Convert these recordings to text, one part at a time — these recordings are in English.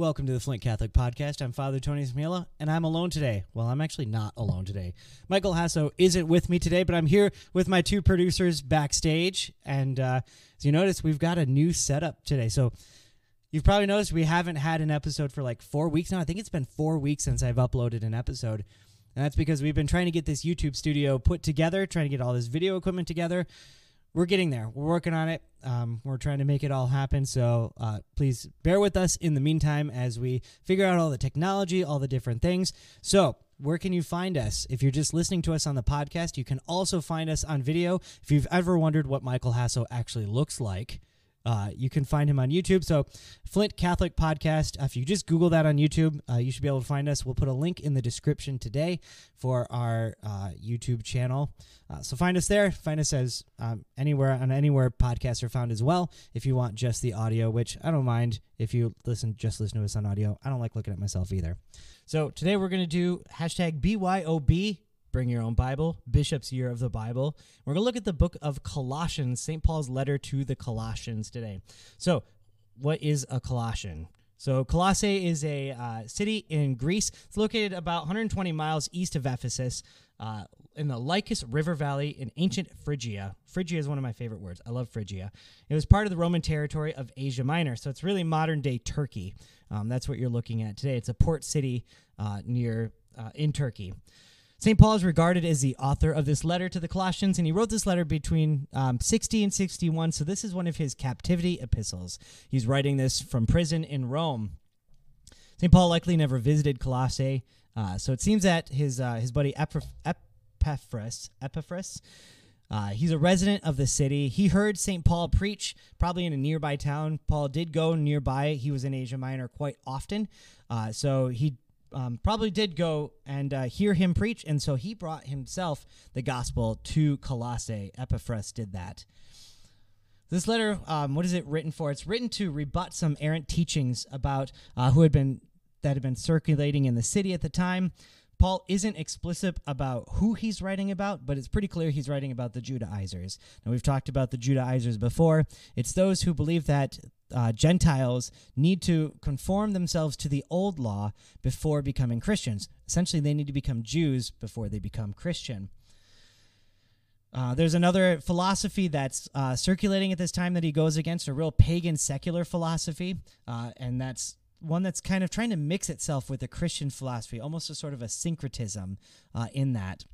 Welcome to the Flint Catholic Podcast. I'm Father Tony Smiela, and I'm alone today. Well, I'm actually not alone today. Michael Hasso isn't with me today, but I'm here with my two producers backstage. And uh, as you notice, we've got a new setup today. So you've probably noticed we haven't had an episode for like four weeks now. I think it's been four weeks since I've uploaded an episode. And that's because we've been trying to get this YouTube studio put together, trying to get all this video equipment together we're getting there. We're working on it. Um, we're trying to make it all happen. So uh, please bear with us in the meantime as we figure out all the technology, all the different things. So, where can you find us? If you're just listening to us on the podcast, you can also find us on video. If you've ever wondered what Michael Hasso actually looks like, uh, you can find him on YouTube. So, Flint Catholic Podcast. If you just Google that on YouTube, uh, you should be able to find us. We'll put a link in the description today for our uh, YouTube channel. Uh, so, find us there. Find us as um, anywhere on anywhere podcasts are found as well. If you want just the audio, which I don't mind if you listen, just listen to us on audio. I don't like looking at myself either. So, today we're going to do hashtag BYOB Bring Your Own Bible, Bishop's Year of the Bible. We're going to look at the book of Colossians, St. Paul's letter to the Colossians today. So, what is a Colossian? So, Colossae is a uh, city in Greece. It's located about 120 miles east of Ephesus uh, in the Lycus River Valley in ancient Phrygia. Phrygia is one of my favorite words. I love Phrygia. It was part of the Roman territory of Asia Minor. So, it's really modern day Turkey. Um, that's what you're looking at today. It's a port city uh, near uh, in Turkey. St. Paul is regarded as the author of this letter to the Colossians, and he wrote this letter between um, 60 and 61. So this is one of his captivity epistles. He's writing this from prison in Rome. St. Paul likely never visited Colossae, uh, so it seems that his uh, his buddy Epaphras, Epaphras, uh, he's a resident of the city. He heard St. Paul preach, probably in a nearby town. Paul did go nearby. He was in Asia Minor quite often. Uh, so he um, probably did go and uh, hear him preach, and so he brought himself the gospel to Colossae. Epaphras did that. This letter, um, what is it written for? It's written to rebut some errant teachings about uh, who had been that had been circulating in the city at the time. Paul isn't explicit about who he's writing about, but it's pretty clear he's writing about the Judaizers. Now, we've talked about the Judaizers before. It's those who believe that uh, Gentiles need to conform themselves to the old law before becoming Christians. Essentially, they need to become Jews before they become Christian. Uh, there's another philosophy that's uh, circulating at this time that he goes against, a real pagan secular philosophy, uh, and that's one that's kind of trying to mix itself with the Christian philosophy, almost a sort of a syncretism uh, in that.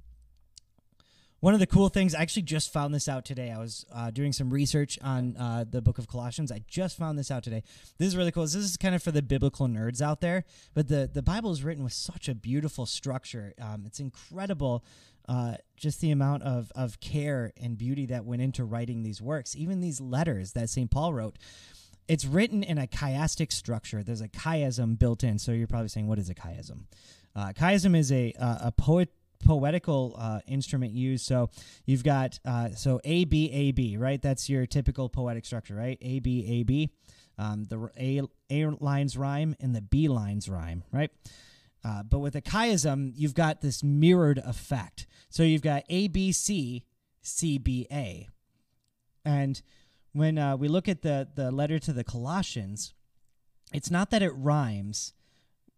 One of the cool things, I actually just found this out today. I was uh, doing some research on uh, the book of Colossians. I just found this out today. This is really cool. This is kind of for the biblical nerds out there, but the, the Bible is written with such a beautiful structure. Um, it's incredible uh, just the amount of, of care and beauty that went into writing these works, even these letters that St. Paul wrote it's written in a chiastic structure. There's a chiasm built in. So you're probably saying, what is a chiasm? Uh, chiasm is a uh, a poet poetical uh, instrument used. So you've got uh, so A B A B, right? That's your typical poetic structure, right? A B A B. Um, the A A lines rhyme and the B lines rhyme, right? Uh, but with a chiasm, you've got this mirrored effect. So you've got A B C C B A, and when uh, we look at the the letter to the Colossians, it's not that it rhymes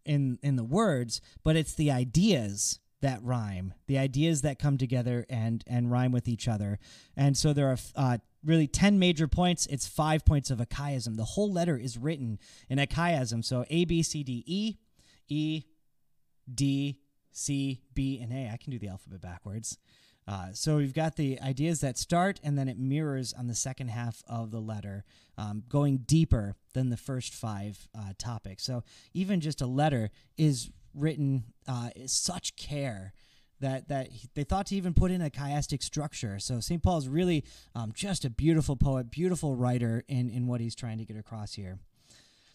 in in the words, but it's the ideas that rhyme, the ideas that come together and and rhyme with each other. And so there are uh, really 10 major points. It's five points of chiasm. The whole letter is written in a chiasm. So A, B, C, D, E, E, D, C, B, and A. I can do the alphabet backwards. Uh, so we've got the ideas that start and then it mirrors on the second half of the letter, um, going deeper than the first five uh, topics. So even just a letter is written uh, such care that that they thought to even put in a chiastic structure. So St. Paul is really um, just a beautiful poet, beautiful writer in in what he's trying to get across here.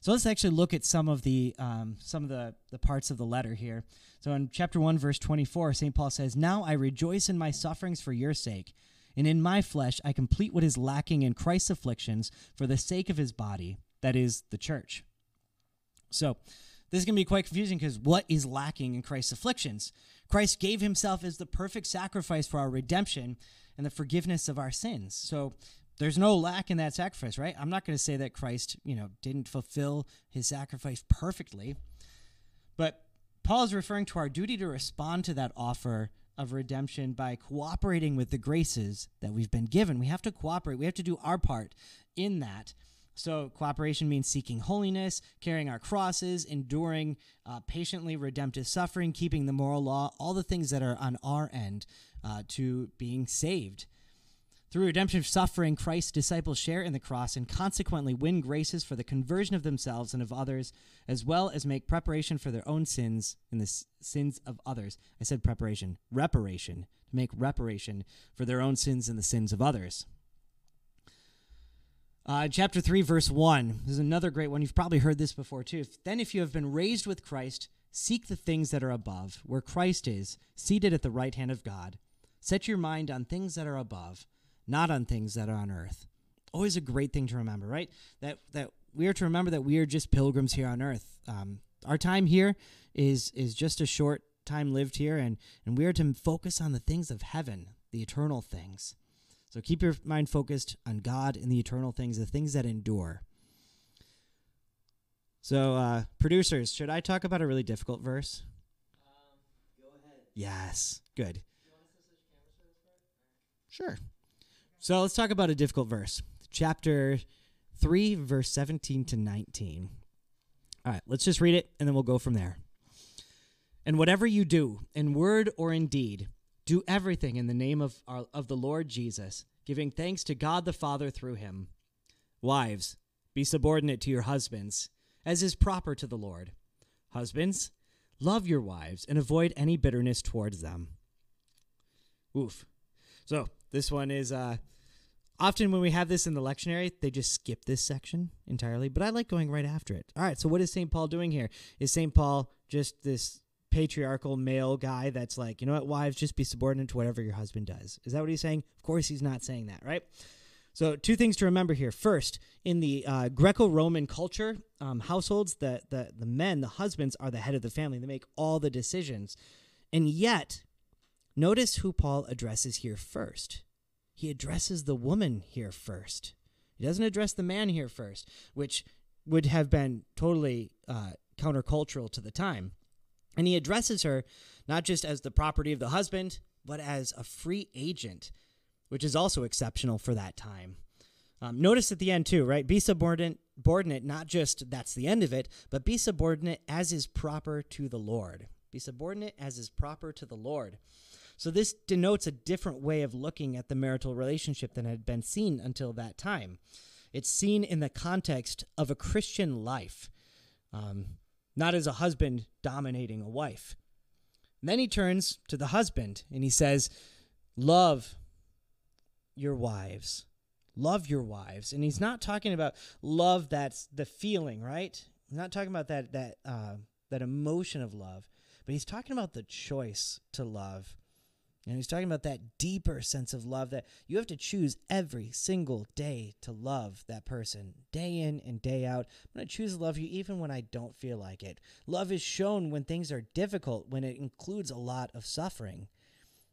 So let's actually look at some of the um, some of the, the parts of the letter here. So in chapter one, verse twenty-four, Saint Paul says, "Now I rejoice in my sufferings for your sake, and in my flesh I complete what is lacking in Christ's afflictions for the sake of His body, that is the church." So this is going to be quite confusing because what is lacking in Christ's afflictions? Christ gave Himself as the perfect sacrifice for our redemption and the forgiveness of our sins. So there's no lack in that sacrifice, right? I'm not going to say that Christ, you know, didn't fulfill his sacrifice perfectly, but Paul is referring to our duty to respond to that offer of redemption by cooperating with the graces that we've been given. We have to cooperate. We have to do our part in that. So, cooperation means seeking holiness, carrying our crosses, enduring uh, patiently redemptive suffering, keeping the moral law, all the things that are on our end uh, to being saved. Through redemptive suffering, Christ's disciples share in the cross and consequently win graces for the conversion of themselves and of others, as well as make preparation for their own sins and the s- sins of others. I said preparation, reparation, to make reparation for their own sins and the sins of others. Uh, chapter 3, verse 1 this is another great one. You've probably heard this before too. Then, if you have been raised with Christ, seek the things that are above, where Christ is, seated at the right hand of God. Set your mind on things that are above not on things that are on earth. Always a great thing to remember, right? That that we are to remember that we are just pilgrims here on earth. Um, our time here is is just a short time lived here, and and we are to focus on the things of heaven, the eternal things. So keep your mind focused on God and the eternal things, the things that endure. So, uh, producers, should I talk about a really difficult verse? Um, go ahead. Yes, good. Sure. So let's talk about a difficult verse. Chapter 3, verse 17 to 19. All right, let's just read it and then we'll go from there. And whatever you do, in word or in deed, do everything in the name of, our, of the Lord Jesus, giving thanks to God the Father through him. Wives, be subordinate to your husbands, as is proper to the Lord. Husbands, love your wives and avoid any bitterness towards them. Oof. So this one is uh, Often when we have this in the lectionary, they just skip this section entirely, but I like going right after it. All right, so what is St. Paul doing here? Is St. Paul just this patriarchal male guy that's like, you know what, wives, just be subordinate to whatever your husband does? Is that what he's saying? Of course, he's not saying that, right? So, two things to remember here. First, in the uh, Greco Roman culture, um, households, the, the, the men, the husbands, are the head of the family. They make all the decisions. And yet, notice who Paul addresses here first he addresses the woman here first. He doesn't address the man here first, which would have been totally uh, countercultural to the time. And he addresses her not just as the property of the husband, but as a free agent, which is also exceptional for that time. Um, notice at the end, too, right? Be subordinate, subordinate, not just that's the end of it, but be subordinate as is proper to the Lord. Be subordinate as is proper to the Lord. So this denotes a different way of looking at the marital relationship than had been seen until that time. It's seen in the context of a Christian life, um, not as a husband dominating a wife. And then he turns to the husband and he says, Love your wives. Love your wives. And he's not talking about love that's the feeling, right? He's not talking about that that uh, that emotion of love, but he's talking about the choice to love and he's talking about that deeper sense of love that you have to choose every single day to love that person, day in and day out. I'm going to choose to love you even when I don't feel like it. Love is shown when things are difficult, when it includes a lot of suffering.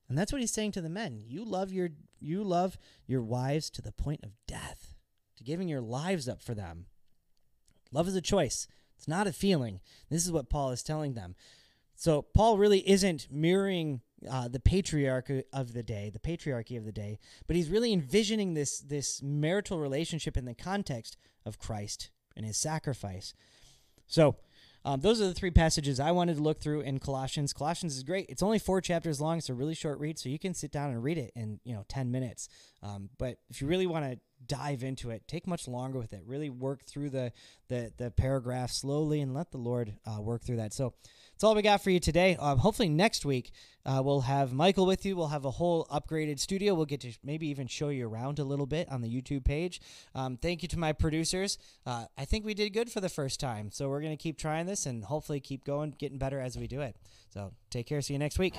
And that's what he's saying to the men. You love your you love your wives to the point of death, to giving your lives up for them. Love is a choice. It's not a feeling. This is what Paul is telling them. So Paul really isn't mirroring uh, the patriarchy of the day, the patriarchy of the day, but he's really envisioning this this marital relationship in the context of Christ and his sacrifice. So, um, those are the three passages I wanted to look through in Colossians. Colossians is great. It's only four chapters long. A really short read, so you can sit down and read it in you know ten minutes. Um, but if you really want to dive into it, take much longer with it. Really work through the the the paragraph slowly and let the Lord uh, work through that. So that's all we got for you today. Um, hopefully next week uh, we'll have Michael with you. We'll have a whole upgraded studio. We'll get to maybe even show you around a little bit on the YouTube page. Um, thank you to my producers. Uh, I think we did good for the first time, so we're gonna keep trying this and hopefully keep going, getting better as we do it. So take care. See you next week.